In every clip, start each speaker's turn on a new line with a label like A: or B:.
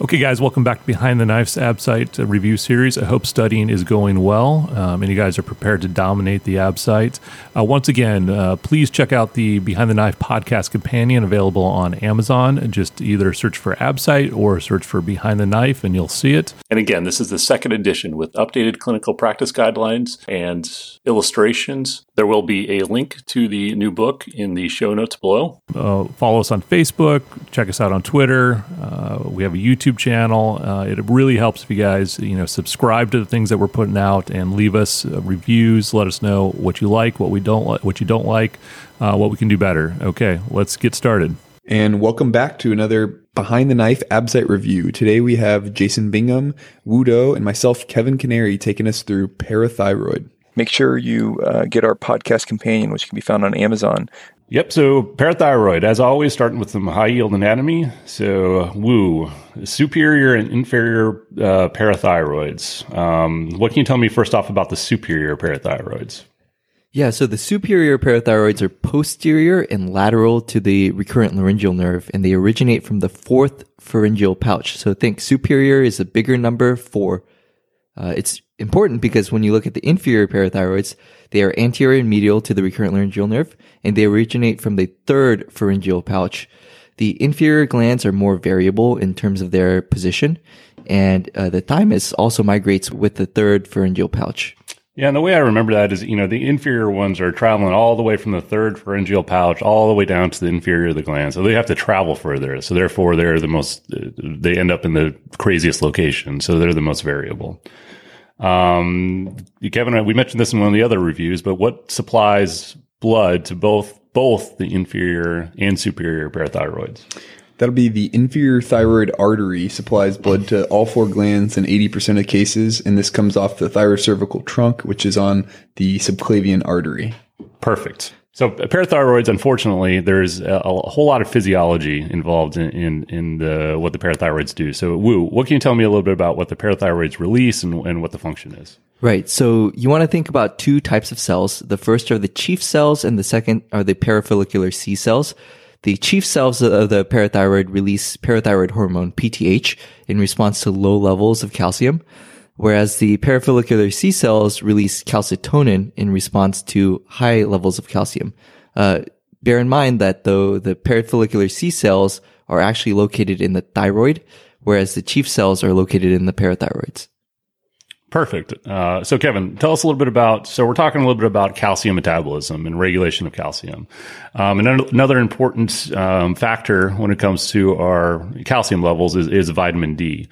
A: Okay, guys, welcome back to Behind the Knife's Absite uh, review series. I hope studying is going well um, and you guys are prepared to dominate the Absite. Uh, once again, uh, please check out the Behind the Knife podcast companion available on Amazon. Just either search for Absite or search for Behind the Knife and you'll see it. And again, this is the second edition with updated clinical practice guidelines and illustrations. There will be a link to the new book in the show notes below. Uh, follow us on Facebook, check us out on Twitter. Uh, we have a YouTube YouTube channel. Uh, it really helps if you guys, you know, subscribe to the things that we're putting out and leave us uh, reviews. Let us know what you like, what we don't like, what you don't like, uh, what we can do better. Okay, let's get started.
B: And welcome back to another Behind the Knife Absite review. Today we have Jason Bingham, Woo Do, and myself, Kevin Kniery, taking us through parathyroid.
C: Make sure you uh, get our podcast companion, which can be found on Amazon.
D: Yep. So parathyroid, as always, starting with some high yield anatomy. So woo, superior and inferior uh, parathyroids. Um, what can you tell me first off about the superior parathyroids?
E: Yeah, so the superior parathyroids are posterior and lateral to the recurrent laryngeal nerve, and they originate from the fourth pharyngeal pouch. So think superior is a bigger number for. Uh, it's important because when you look at the inferior parathyroids, they are anterior and medial to the recurrent laryngeal nerve, and they originate from the third pharyngeal pouch. The inferior glands are more variable in terms of their position, and uh, the thymus also migrates with the third pharyngeal pouch.
D: Yeah, and the way I remember that is, you know, the inferior ones are traveling all the way from the third pharyngeal pouch all the way down to the inferior of the gland. So they have to travel further. So therefore, they're the most, they end up in the craziest location. So they're the most variable. Um, Kevin, we mentioned this in one of the other reviews, but what supplies blood to both both the inferior and superior parathyroids?
B: That'll be the inferior thyroid artery supplies blood to all four glands in 80% of cases. And this comes off the thyrocervical trunk, which is on the subclavian artery.
D: Perfect. So parathyroids, unfortunately, there's a, a, whole lot of physiology involved in, in, in the what the parathyroids do. So, Woo, what can you tell me a little bit about what the parathyroids release and, and what the function is?
E: Right. So you want to think about two types of cells. The first are the chief cells, and the second are the parafollicular C cells. The chief cells of the parathyroid release parathyroid hormone PTH in response to low levels of calcium whereas the parafollicular C cells release calcitonin in response to high levels of calcium. Uh, bear in mind that though the parafollicular C cells are actually located in the thyroid, whereas the chief cells are located in the parathyroids.
D: Perfect. Uh, so, Kevin, tell us a little bit about. So, we're talking a little bit about calcium metabolism and regulation of calcium. Um, and another important um, factor when it comes to our calcium levels is, is vitamin D.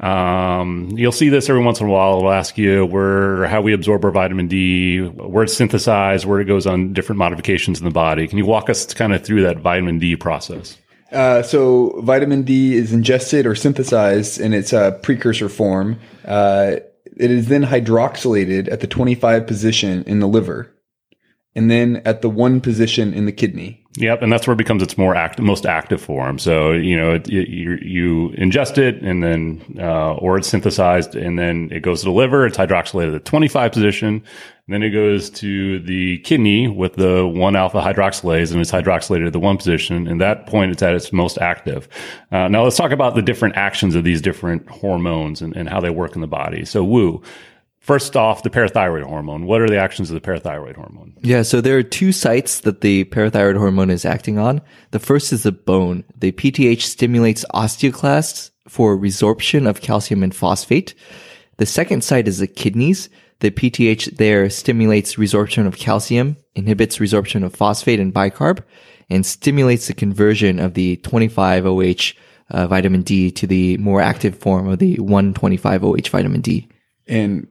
D: Um, you'll see this every once in a while. We'll ask you where, how we absorb our vitamin D, where it's synthesized, where it goes on different modifications in the body. Can you walk us kind of through that vitamin D process?
B: Uh, so vitamin D is ingested or synthesized in its uh, precursor form. Uh, it is then hydroxylated at the 25 position in the liver and then at the one position in the kidney.
D: Yep, and that's where it becomes its more active, most active form. So you know, it, it, you, you ingest it, and then uh, or it's synthesized, and then it goes to the liver. It's hydroxylated at the 25 position. then it goes to the kidney with the one alpha hydroxylase, and it's hydroxylated at the one position. And that point, it's at its most active. Uh, now let's talk about the different actions of these different hormones and, and how they work in the body. So, woo. First off, the parathyroid hormone. What are the actions of the parathyroid hormone?
E: Yeah, so there are two sites that the parathyroid hormone is acting on. The first is the bone. The PTH stimulates osteoclasts for resorption of calcium and phosphate. The second site is the kidneys. The PTH there stimulates resorption of calcium, inhibits resorption of phosphate and bicarb, and stimulates the conversion of the 25-OH uh, vitamin D to the more active form of the 125-OH vitamin D.
B: And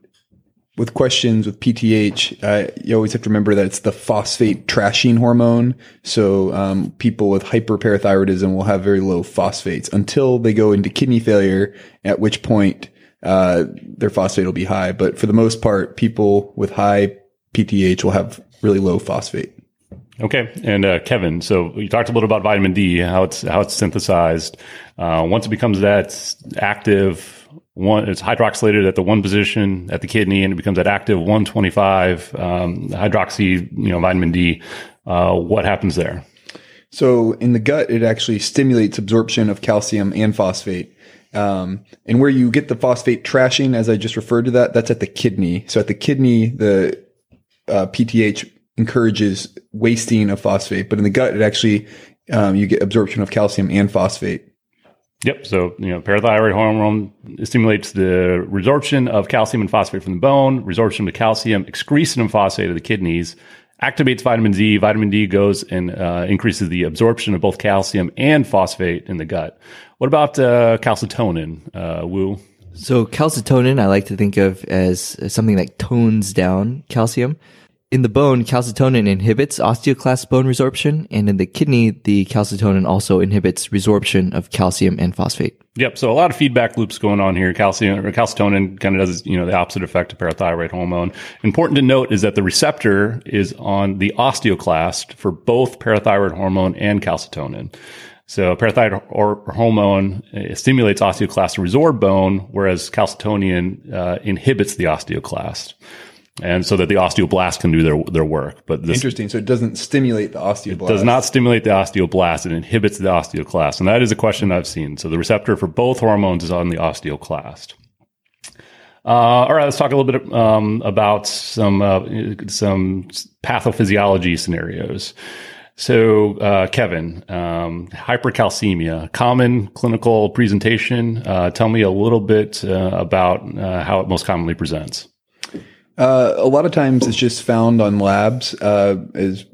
B: with questions with PTH, uh, you always have to remember that it's the phosphate trashing hormone. So um, people with hyperparathyroidism will have very low phosphates until they go into kidney failure, at which point uh, their phosphate will be high. But for the most part, people with high PTH will have really low phosphate.
D: Okay, and uh, Kevin, so you talked a little about vitamin D, how it's how it's synthesized. Uh, once it becomes that active one it's hydroxylated at the one position at the kidney and it becomes that active 125 um, hydroxy you know vitamin d uh, what happens there
B: so in the gut it actually stimulates absorption of calcium and phosphate Um, and where you get the phosphate trashing, as I just referred to that, that's at the kidney. So at the kidney, the uh, PTH encourages wasting of phosphate, but in the gut, it actually um, you get absorption of calcium and phosphate.
D: Yep. So, you know, parathyroid hormone stimulates the resorption of calcium and phosphate from the bone, resorption of calcium, excretion of phosphate of the kidneys, activates vitamin D. Vitamin D goes and uh, increases the absorption of both calcium and phosphate in the gut. What about uh, calcitonin, uh, Woo?
E: So calcitonin, I like to think of as something that tones down calcium. In the bone, calcitonin inhibits osteoclast bone resorption, and in the kidney, the calcitonin also inhibits resorption of calcium and phosphate.
D: Yep. So a lot of feedback loops going on here. Calcium or calcitonin kind of does, you know, the opposite effect of parathyroid hormone. Important to note is that the receptor is on the osteoclast for both parathyroid hormone and calcitonin. So parathyroid or hormone uh, stimulates osteoclast to resorb bone, whereas calcitonin uh, inhibits the osteoclast. And so that the osteoblast can do their, their work. But this
B: Interesting. So it doesn't stimulate the osteoblast.
D: It does not stimulate the osteoblast. It inhibits the osteoclast. And that is a question I've seen. So the receptor for both hormones is on the osteoclast. Uh, all right, let's talk a little bit um, about some uh, some pathophysiology scenarios. So, uh, Kevin, um, hypercalcemia, common clinical presentation. Uh, tell me a little bit uh, about uh, how it most commonly presents.
B: Uh, a lot of times it's just found on labs uh, as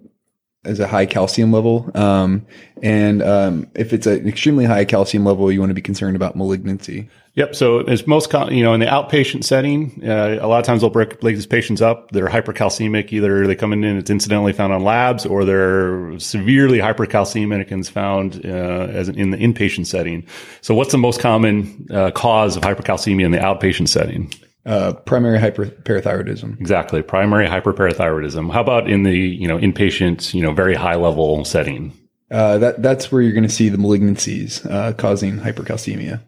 B: as a high calcium level, um, and um, if it's an extremely high calcium level, you want to be concerned about malignancy.
D: Yep. So it's most, com- you know, in the outpatient setting, uh, a lot of times they'll break, these patients up. They're hypercalcemic. Either they come in and it's incidentally found on labs or they're severely hypercalcemic and found, uh, as in the inpatient setting. So what's the most common, uh, cause of hypercalcemia in the outpatient setting?
B: Uh, primary hyperparathyroidism.
D: Exactly. Primary hyperparathyroidism. How about in the, you know, inpatient, you know, very high level setting?
B: Uh, that that's where you're going to see the malignancies uh, causing hypercalcemia.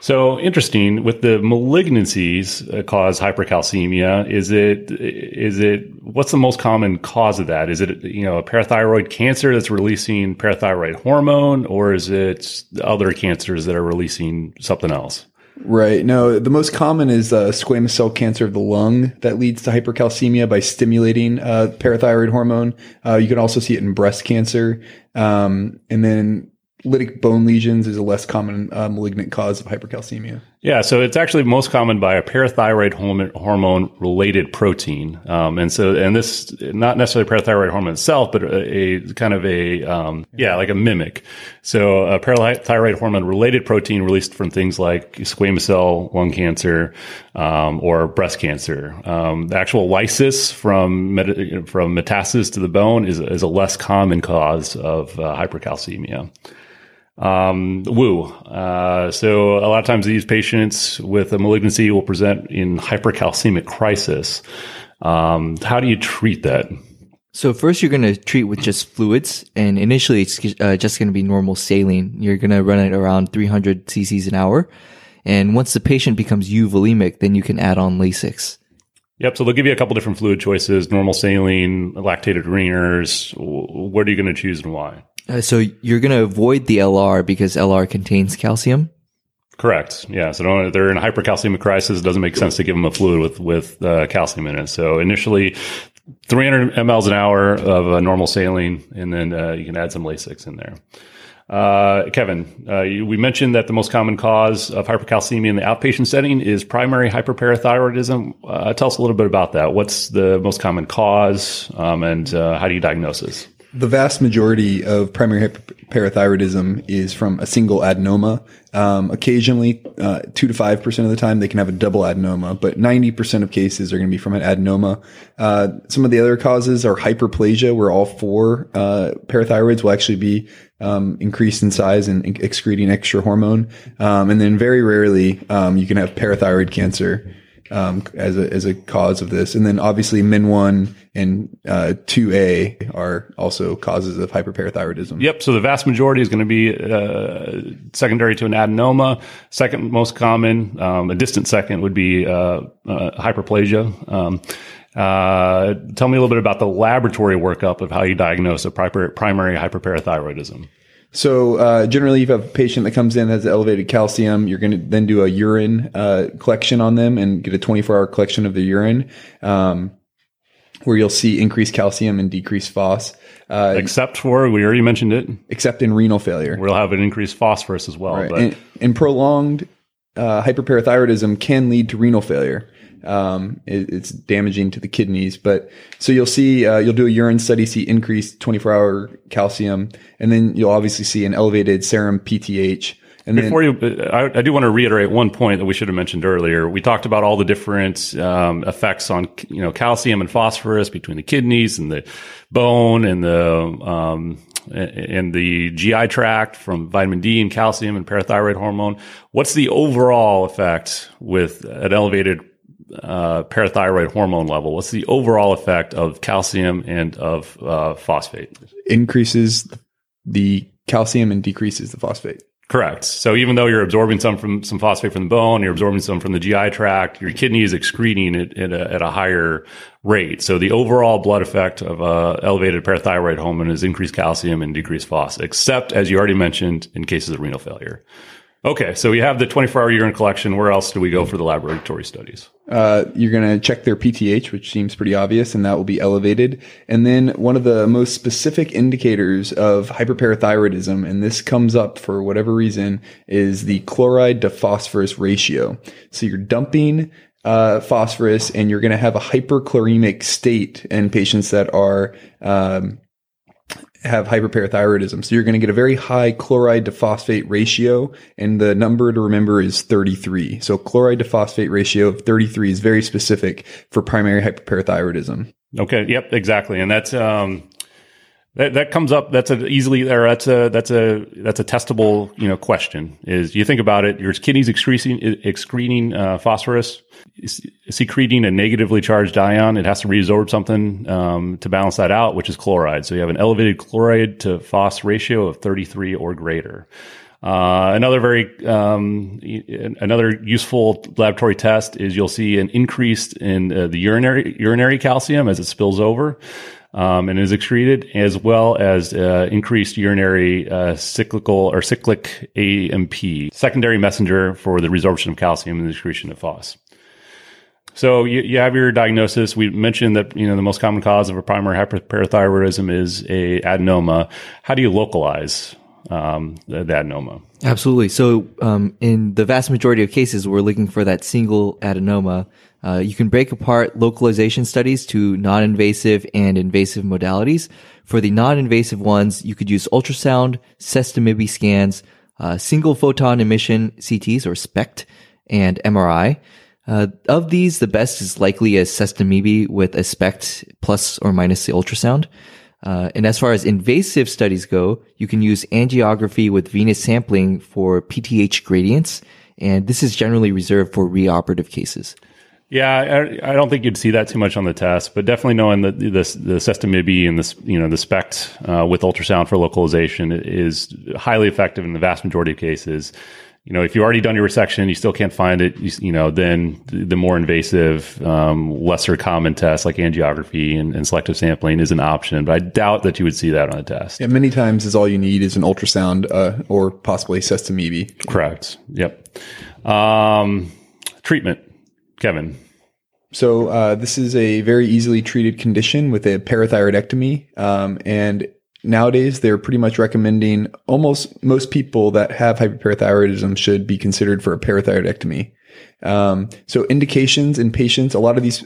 D: So interesting with the malignancies uh, cause hypercalcemia. Is it is it what's the most common cause of that? Is it you know a parathyroid cancer that's releasing parathyroid hormone, or is it other cancers that are releasing something else?
B: Right. No, the most common is uh, squamous cell cancer of the lung that leads to hypercalcemia by stimulating uh, parathyroid hormone. Uh, you can also see it in breast cancer, um, and then lytic bone lesions is a less common uh, malignant cause of hypercalcemia.
D: Yeah, so it's actually most common by a parathyroid hormone related protein, um, and so and this not necessarily parathyroid hormone itself, but a, a kind of a um, yeah like a mimic. So a parathyroid hormone related protein released from things like squamous cell lung cancer um, or breast cancer. Um, the actual lysis from from metastasis to the bone is is a less common cause of uh, hypercalcemia. Um, woo. Uh, so a lot of times these patients with a malignancy will present in hypercalcemic crisis. Um, how do you treat that?
E: So first you're going to treat with just fluids and initially it's uh, just going to be normal saline. You're going to run it around 300 cc's an hour. And once the patient becomes euvolemic, then you can add on Lasix.
D: Yep. So they'll give you a couple different fluid choices: normal saline, lactated Ringer's. What are you going to choose and why?
E: Uh, so you're going to avoid the LR because LR contains calcium.
D: Correct. Yeah. So they're in a hypercalcemic crisis. It doesn't make sense to give them a fluid with with uh, calcium in it. So initially, 300 mLs an hour of a normal saline, and then uh, you can add some Lasix in there. Uh, Kevin, uh, you, we mentioned that the most common cause of hypercalcemia in the outpatient setting is primary hyperparathyroidism. Uh, tell us a little bit about that. What's the most common cause, um, and uh, how do you diagnose this?
B: The vast majority of primary hyperparathyroidism is from a single adenoma. Um, occasionally, uh, two to five percent of the time, they can have a double adenoma, but ninety percent of cases are going to be from an adenoma. Uh, some of the other causes are hyperplasia, where all four uh, parathyroids will actually be um, increased in size and excreting extra hormone, um, and then very rarely um, you can have parathyroid cancer um, as a as a cause of this. And then obviously MEN1 and uh, 2A are also causes of hyperparathyroidism.
D: Yep. So the vast majority is going to be uh, secondary to an adenoma. Second most common, um, a distant second would be uh, uh hyperplasia. Um, uh, tell me a little bit about the laboratory workup of how you diagnose a primary hyperparathyroidism.
B: So uh, generally, if you have a patient that comes in that has elevated calcium, you're going to then do a urine uh, collection on them and get a 24 hour collection of the urine, um, where you'll see increased calcium and decreased phos, uh,
D: Except for, we already mentioned it,
B: except in renal failure.
D: we'll have an increased phosphorus as well.
B: Right.
D: But
B: And, and prolonged uh, hyperparathyroidism can lead to renal failure. Um, it- it's damaging to the kidneys, but so you'll see, uh, you'll do a urine study, see increased 24 hour calcium, and then you'll obviously see an elevated serum PTH. And then,
D: Before you, I, I do want to reiterate one point that we should have mentioned earlier. We talked about all the different um, effects on you know calcium and phosphorus between the kidneys and the bone and the um, and the GI tract from vitamin D and calcium and parathyroid hormone. What's the overall effect with an elevated uh, parathyroid hormone level? What's the overall effect of calcium and of uh, phosphate?
B: increases the calcium and decreases the phosphate.
D: Correct. So even though you're absorbing some from some phosphate from the bone, you're absorbing some from the GI tract, your kidney is excreting it at a, at a higher rate. So the overall blood effect of uh, elevated parathyroid hormone is increased calcium and decreased phos, except as you already mentioned in cases of renal failure. Okay, so we have the 24-hour urine collection. Where else do we go for the laboratory studies?
B: Uh, you're going to check their PTH, which seems pretty obvious, and that will be elevated. And then one of the most specific indicators of hyperparathyroidism, and this comes up for whatever reason, is the chloride to phosphorus ratio. So you're dumping uh, phosphorus, and you're going to have a hyperchloremic state in patients that are um, have hyperparathyroidism. So you're going to get a very high chloride to phosphate ratio. And the number to remember is 33. So chloride to phosphate ratio of 33 is very specific for primary hyperparathyroidism.
D: Okay. Yep. Exactly. And that's um, that that comes up. That's a easily or that's a that's a that's a testable you know question. Is you think about it, your kidneys excreting excreting uh, phosphorus, secreting a negatively charged ion. It has to reabsorb something um, to balance that out, which is chloride. So you have an elevated chloride to phos ratio of 33 or greater. Uh, another very um, another useful laboratory test is you'll see an increase in uh, the urinary urinary calcium as it spills over um, and is excreted, as well as uh, increased urinary uh, cyclical or cyclic AMP, secondary messenger for the resorption of calcium and the excretion of phos. So you, you have your diagnosis. We mentioned that you know the most common cause of a primary hyperparathyroidism is a adenoma. How do you localize um, the, the adenoma?
E: Absolutely. So, um, in the vast majority of cases, we're looking for that single adenoma. Uh, you can break apart localization studies to non-invasive and invasive modalities. For the non-invasive ones, you could use ultrasound, sestamibi scans, uh, single photon emission CTs or SPECT, and MRI. Uh, of these, the best is likely a sestamibi with a SPECT plus or minus the ultrasound. Uh, and as far as invasive studies go, you can use angiography with venous sampling for PTH gradients, and this is generally reserved for reoperative cases.
D: Yeah, I, I don't think you'd see that too much on the test, but definitely knowing that the the sestamibi and this you know the SPECT uh, with ultrasound for localization is highly effective in the vast majority of cases. You know, if you've already done your resection, you still can't find it. You, you know, then the, the more invasive, um, lesser common tests like angiography and, and, selective sampling is an option. But I doubt that you would see that on a test.
B: Yeah, many times is all you need is an ultrasound uh, or possibly sestamibi.
D: Correct. Yep. Um, treatment. Kevin.
B: So uh, this is a very easily treated condition with a parathyroidectomy, um, and nowadays they're pretty much recommending almost most people that have hyperparathyroidism should be considered for a parathyroidectomy. Um, so indications in patients, a lot of these,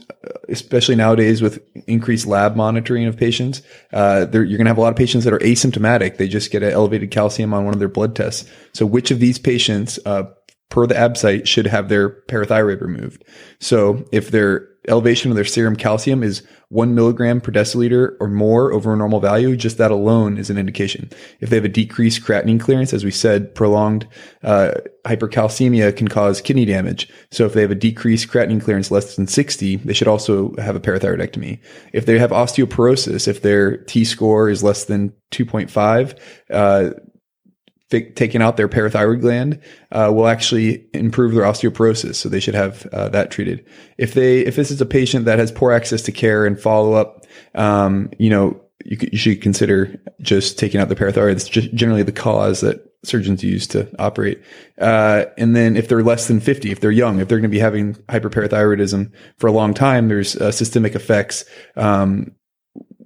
B: especially nowadays with increased lab monitoring of patients, uh, you're going to have a lot of patients that are asymptomatic. They just get an elevated calcium on one of their blood tests. So which of these patients, uh, per the ABSITE should have their parathyroid removed. So if their elevation of their serum calcium is one milligram per deciliter or more over a normal value, just that alone is an indication. If they have a decreased creatinine clearance, as we said, prolonged uh, hypercalcemia can cause kidney damage. So if they have a decreased creatinine clearance less than 60, they should also have a parathyroidectomy. If they have osteoporosis, if their T score is less than 2.5, uh, taking out their parathyroid gland uh, will actually improve their osteoporosis. So they should have uh, that treated. If they if this is a patient that has poor access to care and follow up, um, you know, you, you should consider just taking out the parathyroid. It's generally the cause that surgeons use to operate. Uh, and then if they're less than 50, if they're young, if they're going to be having hyperparathyroidism for a long time, there's uh, systemic effects, um,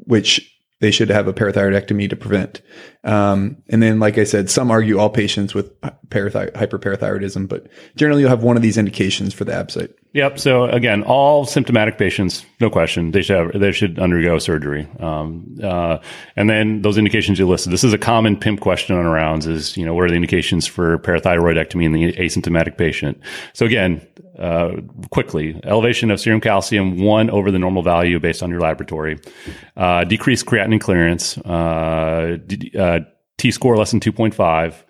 B: which they should have a parathyroidectomy to prevent. Um, and then, like I said, some argue all patients with parathy- hyperparathyroidism, but generally you'll have one of these indications for the ABSITE.
D: Yep. So again, all symptomatic patients, no question, they should have, they should undergo surgery. Um, uh, and then those indications you listed. This is a common PIMP question on rounds: is you know what are the indications for parathyroidectomy in the asymptomatic patient? So again, uh, quickly, elevation of serum calcium one over the normal value based on your laboratory, uh, decreased creatinine clearance, uh, d- uh, T score less than two point five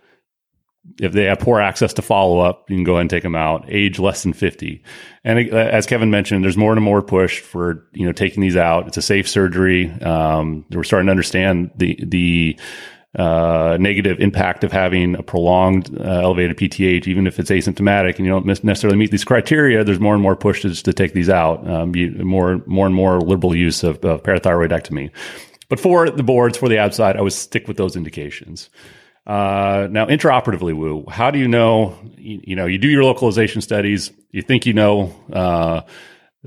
D: if they have poor access to follow up, you can go ahead and take them out. Age less than 50. And uh, as Kevin mentioned, there's more and more push for, you know, taking these out. It's a safe surgery. Um, we're starting to understand the, the, uh, negative impact of having a prolonged uh, elevated PTH, even if it's asymptomatic and you don't necessarily meet these criteria, there's more and more pushes to take these out. Um, more, more and more liberal use of, of parathyroidectomy. But for the boards, for the Absite, I would stick with those indications. Uh, now, intraoperatively, Woo, how do you know? You, you, know, you do your localization studies. You think you know. Uh,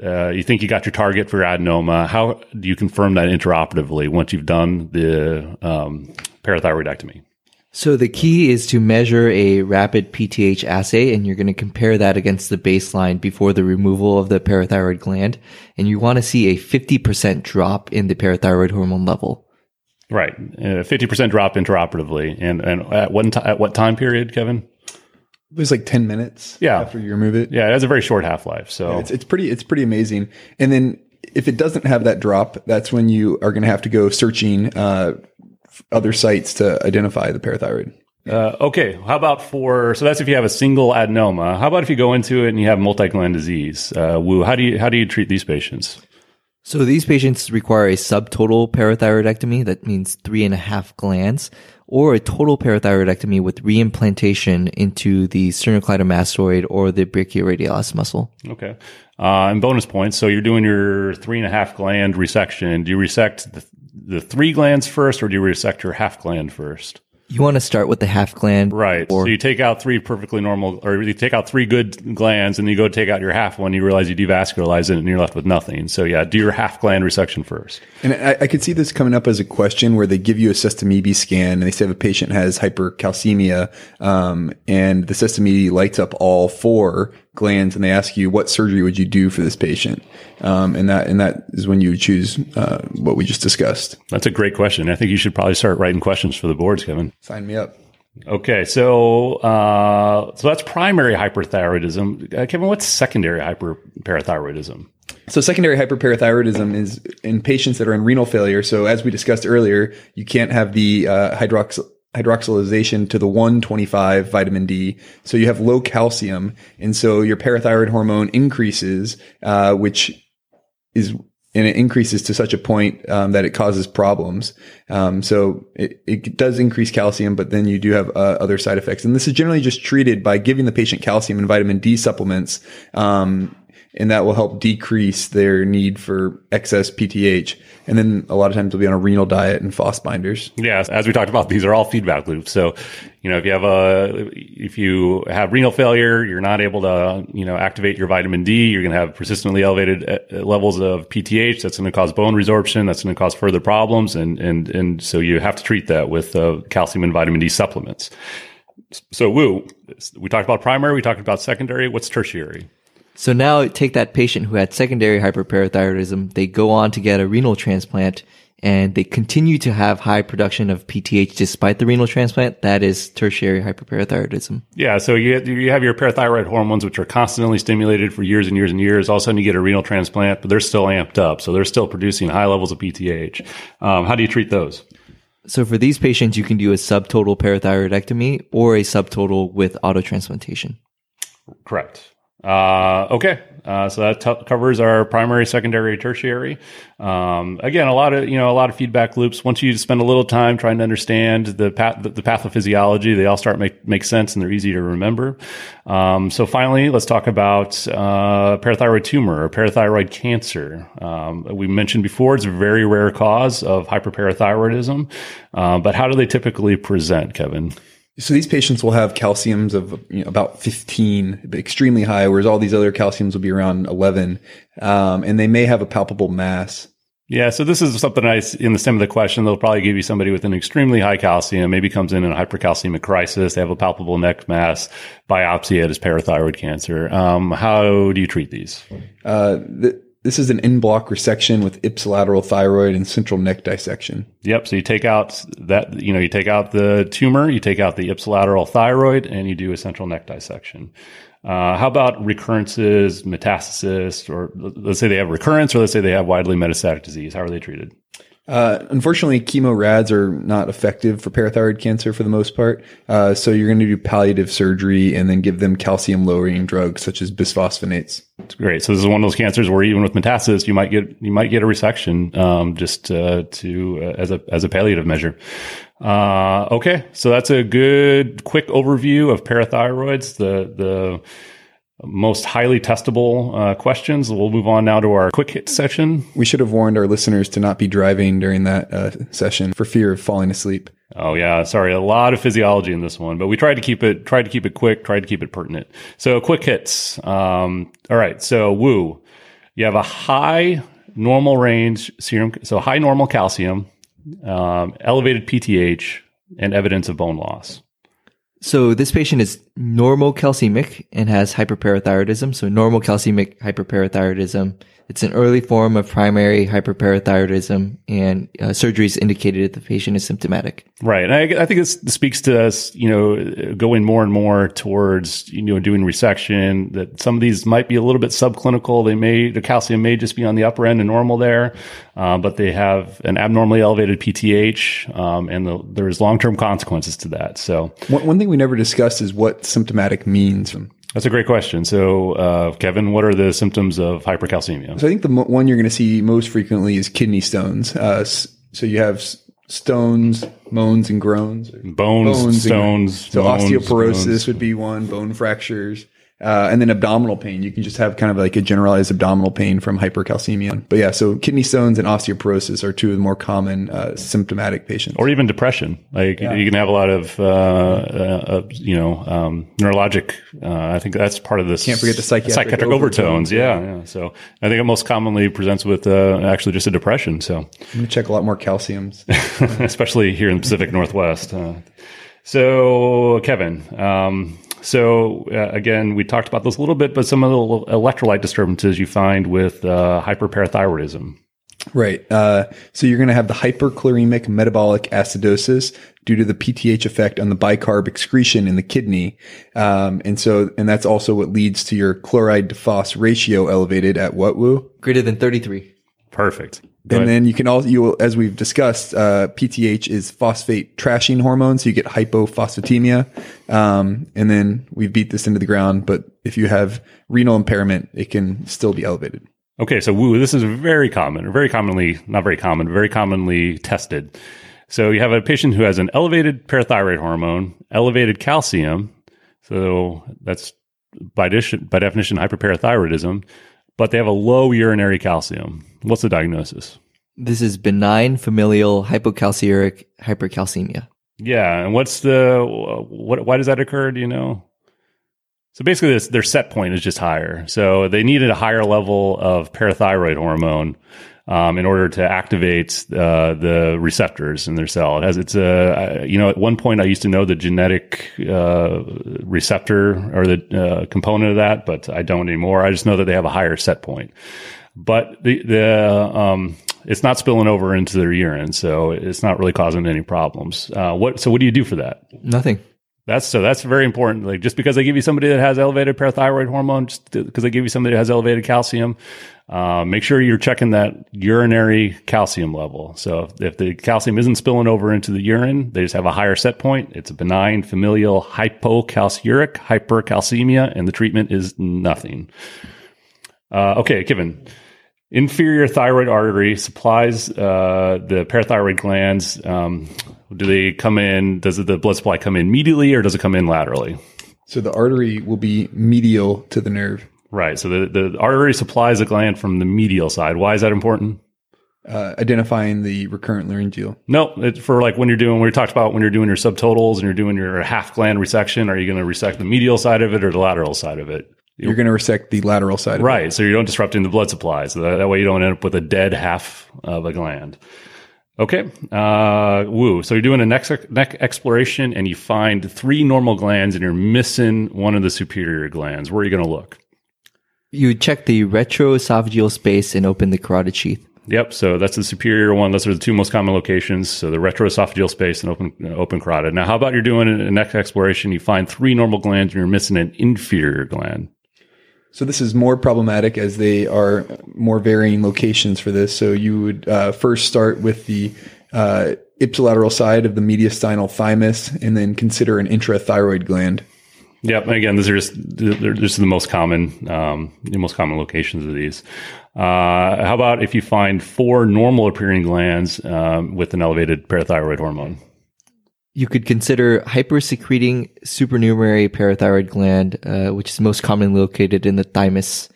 D: uh, you think you got your target for your adenoma. How do you confirm that intraoperatively once you've done the um, parathyroidectomy?
E: So the key is to measure a rapid PTH assay, and you're going to compare that against the baseline before the removal of the parathyroid gland, and you want to see a 50% drop in the parathyroid hormone level.
D: Right, uh, fifty uh, percent drop intraoperatively, and and at what t- at what time period, Kevin?
B: It was like ten minutes.
D: Yeah.
B: after you remove it.
D: Yeah, it has a very short half life. So
B: yeah, it's it's pretty it's pretty amazing. And then if it doesn't have that drop, that's when you are going to have to go searching uh, other sites to identify the parathyroid.
D: Uh, okay, how about for so that's if you have a single adenoma. How about if you go into it and you have multi-gland disease? Uh, woo, how do you how do you treat these patients?
E: So these patients require a subtotal parathyroidectomy. That means three and a half glands or a total parathyroidectomy with reimplantation into the sternocleidomastoid or the brachioradialis muscle.
D: Okay. Uh, and bonus points. So you're doing your three and a half gland resection. Do you resect the, the three glands first or do you resect your half gland first?
E: You want to start with the half gland.
D: Right. Or, so you take out three perfectly normal, or you take out three good glands and you go take out your half one, you realize you devascularize it and you're left with nothing. So yeah, do your half gland resection first.
B: And I, I could see this coming up as a question where they give you a sestamibi scan and they say if a patient has hypercalcemia, um, and the sestamibi lights up all four glands and they ask you what surgery would you do for this patient? Um, and that and that is when you choose uh, what we just discussed.
D: That's a great question. I think you should probably start writing questions for the boards kevin.
B: Sign me up.
D: Okay so uh, so that's primary hyperthyroidism. Uh, kevin what's secondary hyperparathyroidism?
B: So secondary hyperparathyroidism is in patients that are in renal failure. So as we discussed earlier, you can't have the uh, hydroxyl hydroxylation to the 125 vitamin D. So you have low calcium. And so your parathyroid hormone increases, uh, which is, and it increases to such a point um, that it causes problems. Um, so it, it does increase calcium, but then you do have uh, other side effects. And this is generally just treated by giving the patient calcium and vitamin D supplements. Um, and that will help decrease their need for excess PTH. And then a lot of times they'll be on a renal diet and phos binders.
D: Yes, as we talked about, these are all feedback loops. So, you know, if you have a, if you have renal failure, you're not able to, you know, activate your vitamin D. You're going to have persistently elevated uh, levels of PTH. That's going to cause bone resorption. That's going to cause further problems. And and and so you have to treat that with uh, calcium and vitamin D supplements. So, woo, we talked about primary. We talked about secondary. What's tertiary?
E: So now take that patient who had secondary hyperparathyroidism, they go on to get a renal transplant and they continue to have high production of PTH despite the renal transplant. That is tertiary hyperparathyroidism.
D: Yeah. So you, you have your parathyroid hormones, which are constantly stimulated for years and years and years. All of a sudden you get a renal transplant, but they're still amped up. So they're still producing high levels of PTH. Um, how do you treat those?
E: So for these patients, you can do a subtotal parathyroidectomy or a subtotal with autotransplantation.
D: Correct. Uh, okay. Uh, so that t- covers our primary, secondary, tertiary. Um, again, a lot of you know a lot of feedback loops. Once you spend a little time trying to understand the path, the, the pathophysiology, they all start make make sense and they're easy to remember. Um, so finally, let's talk about uh, parathyroid tumor or parathyroid cancer. Um, we mentioned before it's a very rare cause of hyperparathyroidism, uh, but how do they typically present, Kevin?
B: So these patients will have calciums of you know, about 15, extremely high, whereas all these other calciums will be around 11. Um, and they may have a palpable mass.
D: Yeah, so this is something I in the stem of the question. They'll probably give you somebody with an extremely high calcium, maybe comes in in a hypercalcemic crisis. They have a palpable neck mass, biopsy it as parathyroid cancer. Um, how do you treat these?
B: Uh, the, this is an en bloc resection with ipsilateral thyroid and central neck dissection.
D: Yep. So you take out that, you know, you take out the tumor, you take out the ipsilateral thyroid, and you do a central neck dissection. Uh, how about recurrences, metastasis, or let's say they have recurrence, or let's say they have widely metastatic disease? How are they treated?
B: Uh, unfortunately, chemo rads are not effective for parathyroid cancer for the most part. Uh, so you're going to do palliative surgery and then give them calcium lowering drugs such as bisphosphonates.
D: That's great. So this is one of those cancers where even with metastasis, you might get you might get a resection um, just uh, to uh, as a as a palliative measure. Uh, okay, so that's a good quick overview of parathyroids. The the most highly testable uh, questions. We'll move on now to our quick hit session.
B: We should have warned our listeners to not be driving during that uh, session for fear of falling asleep.
D: Oh yeah, sorry, a lot of physiology in this one, but we tried to keep it tried to keep it quick, tried to keep it pertinent. So quick hits. Um, all right, so woo, you have a high normal range serum, so high normal calcium, um, elevated PTH, and evidence of bone loss.
E: So this patient is normocalcemic and has hyperparathyroidism. So normocalcemic hyperparathyroidism. It's an early form of primary hyperparathyroidism, and uh, surgery is indicated if the patient is symptomatic.
D: Right. And I, I think this speaks to us, you know, going more and more towards, you know, doing resection, that some of these might be a little bit subclinical. They may, the calcium may just be on the upper end and normal there, uh, but they have an abnormally elevated PTH, um, and the, there's long-term consequences to that. So
B: one, one thing we never discussed is what symptomatic means.
D: That's a great question. So, uh, Kevin, what are the symptoms of hypercalcemia?
B: So I think the mo- one you're going to see most frequently is kidney stones. Uh, so you have stones, moans, and groans.
D: Bones, bones stones.
B: And, so bones, osteoporosis bones. would be one. Bone fractures. Uh, and then abdominal pain. You can just have kind of like a generalized abdominal pain from hypercalcemia. But yeah, so kidney stones and osteoporosis are two of the more common uh, symptomatic patients.
D: Or even depression. Like yeah. you can have a lot of, uh, uh you know, um, neurologic. Uh, I think that's part of this.
B: Can't forget the psychiatric,
D: psychiatric overtones. overtones. Yeah, yeah. So I think it most commonly presents with uh, actually just a depression. So I'm
B: going to check a lot more calciums,
D: especially here in the Pacific Northwest. so Kevin, um, so uh, again, we talked about this a little bit, but some of the electrolyte disturbances you find with uh, hyperparathyroidism.
B: Right. Uh, so you're going to have the hyperchloremic metabolic acidosis due to the PTH effect on the bicarb excretion in the kidney. Um, and so, and that's also what leads to your chloride to phos ratio elevated at what, Woo?
E: Greater than 33.
D: Perfect
B: and then you can also, you will, as we've discussed, uh, PTH is phosphate trashing hormone. So you get hypophosphatemia. Um, and then we beat this into the ground. But if you have renal impairment, it can still be elevated.
D: Okay. So woo, this is very common, very commonly, not very common, very commonly tested. So you have a patient who has an elevated parathyroid hormone, elevated calcium. So that's by, by definition hyperparathyroidism, but they have a low urinary calcium. What's the diagnosis?
E: This is benign familial hypocalciuric hypercalcemia.
D: Yeah, and what's the what? Why does that occur? Do you know? So basically, this, their set point is just higher. So they needed a higher level of parathyroid hormone um, in order to activate uh, the receptors in their cell. It has it's a you know at one point I used to know the genetic uh, receptor or the uh, component of that, but I don't anymore. I just know that they have a higher set point but the the um, it's not spilling over into their urine, so it's not really causing any problems. Uh, what so what do you do for that?
E: Nothing.
D: That's so that's very important. Like just because they give you somebody that has elevated parathyroid hormone, just because they give you somebody that has elevated calcium, uh, make sure you're checking that urinary calcium level. So if, if, the calcium isn't spilling over into the urine, they just have a higher set point. It's a benign familial hypocalciuric hypercalcemia, and the treatment is nothing. Uh, okay, Kevin. Inferior thyroid artery supplies uh, the parathyroid glands. Um, do they come in? Does the blood supply come in medially or does it come in laterally?
B: So the artery will be medial to the nerve.
D: Right. So the, the artery supplies the gland from the medial side. Why is that important?
B: Uh, identifying the recurrent laryngeal.
D: No, it's for like when you're doing, we talked about when you're doing your subtotals and you're doing your half gland resection, are you going to resect the medial side of it or the lateral side of it?
B: You're going to resect the lateral side
D: right. So you don't disrupting the blood supply. So that, that, way you don't end up with a dead half of a gland. Okay. Uh, woo. So you're doing a neck, neck exploration and you find three normal glands and you're missing one of the superior glands. Where are you going to look?
E: You check the retroesophageal space and open the carotid sheath.
D: Yep. So that's the superior one. Those are the two most common locations. So the retroesophageal space and open uh, open carotid. Now, how about you're doing a neck exploration? You find three normal glands and you're missing an inferior gland.
B: So this is more problematic as they are more varying locations for this. So you would uh, first start with the uh, ipsilateral side of the mediastinal thymus, and then consider an intrathyroid gland.
D: Yep. Again, these are just the most common, um, the most common locations of these. Uh, how about if you find four normal appearing glands um, with an elevated parathyroid hormone?
E: You could consider hypersecreting supernumerary parathyroid gland, uh, which is most commonly located in the thymus.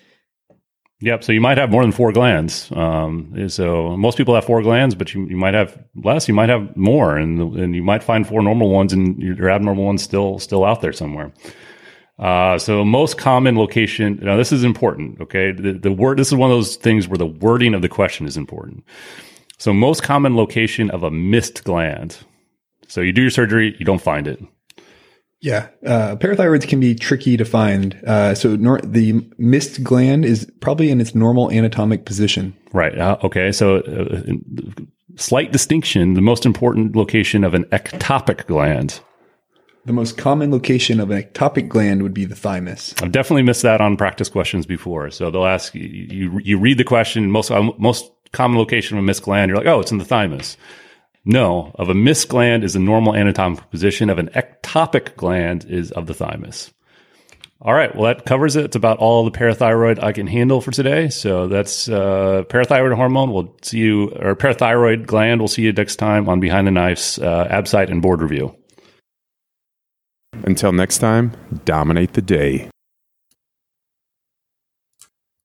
D: Yep. So you might have more than four glands. Um, so most people have four glands, but you, you might have less. You might have more, and and you might find four normal ones, and your abnormal ones still still out there somewhere. Uh, so most common location. Now this is important. Okay, the, the word. This is one of those things where the wording of the question is important. So most common location of a missed gland. So you do your surgery, you don't find it.
B: Yeah, uh, parathyroids can be tricky to find. Uh, so nor- the missed gland is probably in its normal anatomic position.
D: Right. Uh, okay. So uh, slight distinction: the most important location of an ectopic gland.
B: The most common location of an ectopic gland would be the thymus.
D: I've definitely missed that on practice questions before. So they'll ask you, you, you read the question, most, most common location of a missed gland. You're like, oh, it's in the thymus. No, of a missed gland is the normal anatomical position of an ectopic gland is of the thymus. All right, well that covers it. It's about all the parathyroid I can handle for today. So that's uh, parathyroid hormone. We'll see you, or parathyroid gland. We'll see you next time on Behind the Knife's uh, Absite and Board Review.
F: Until next time, dominate the day.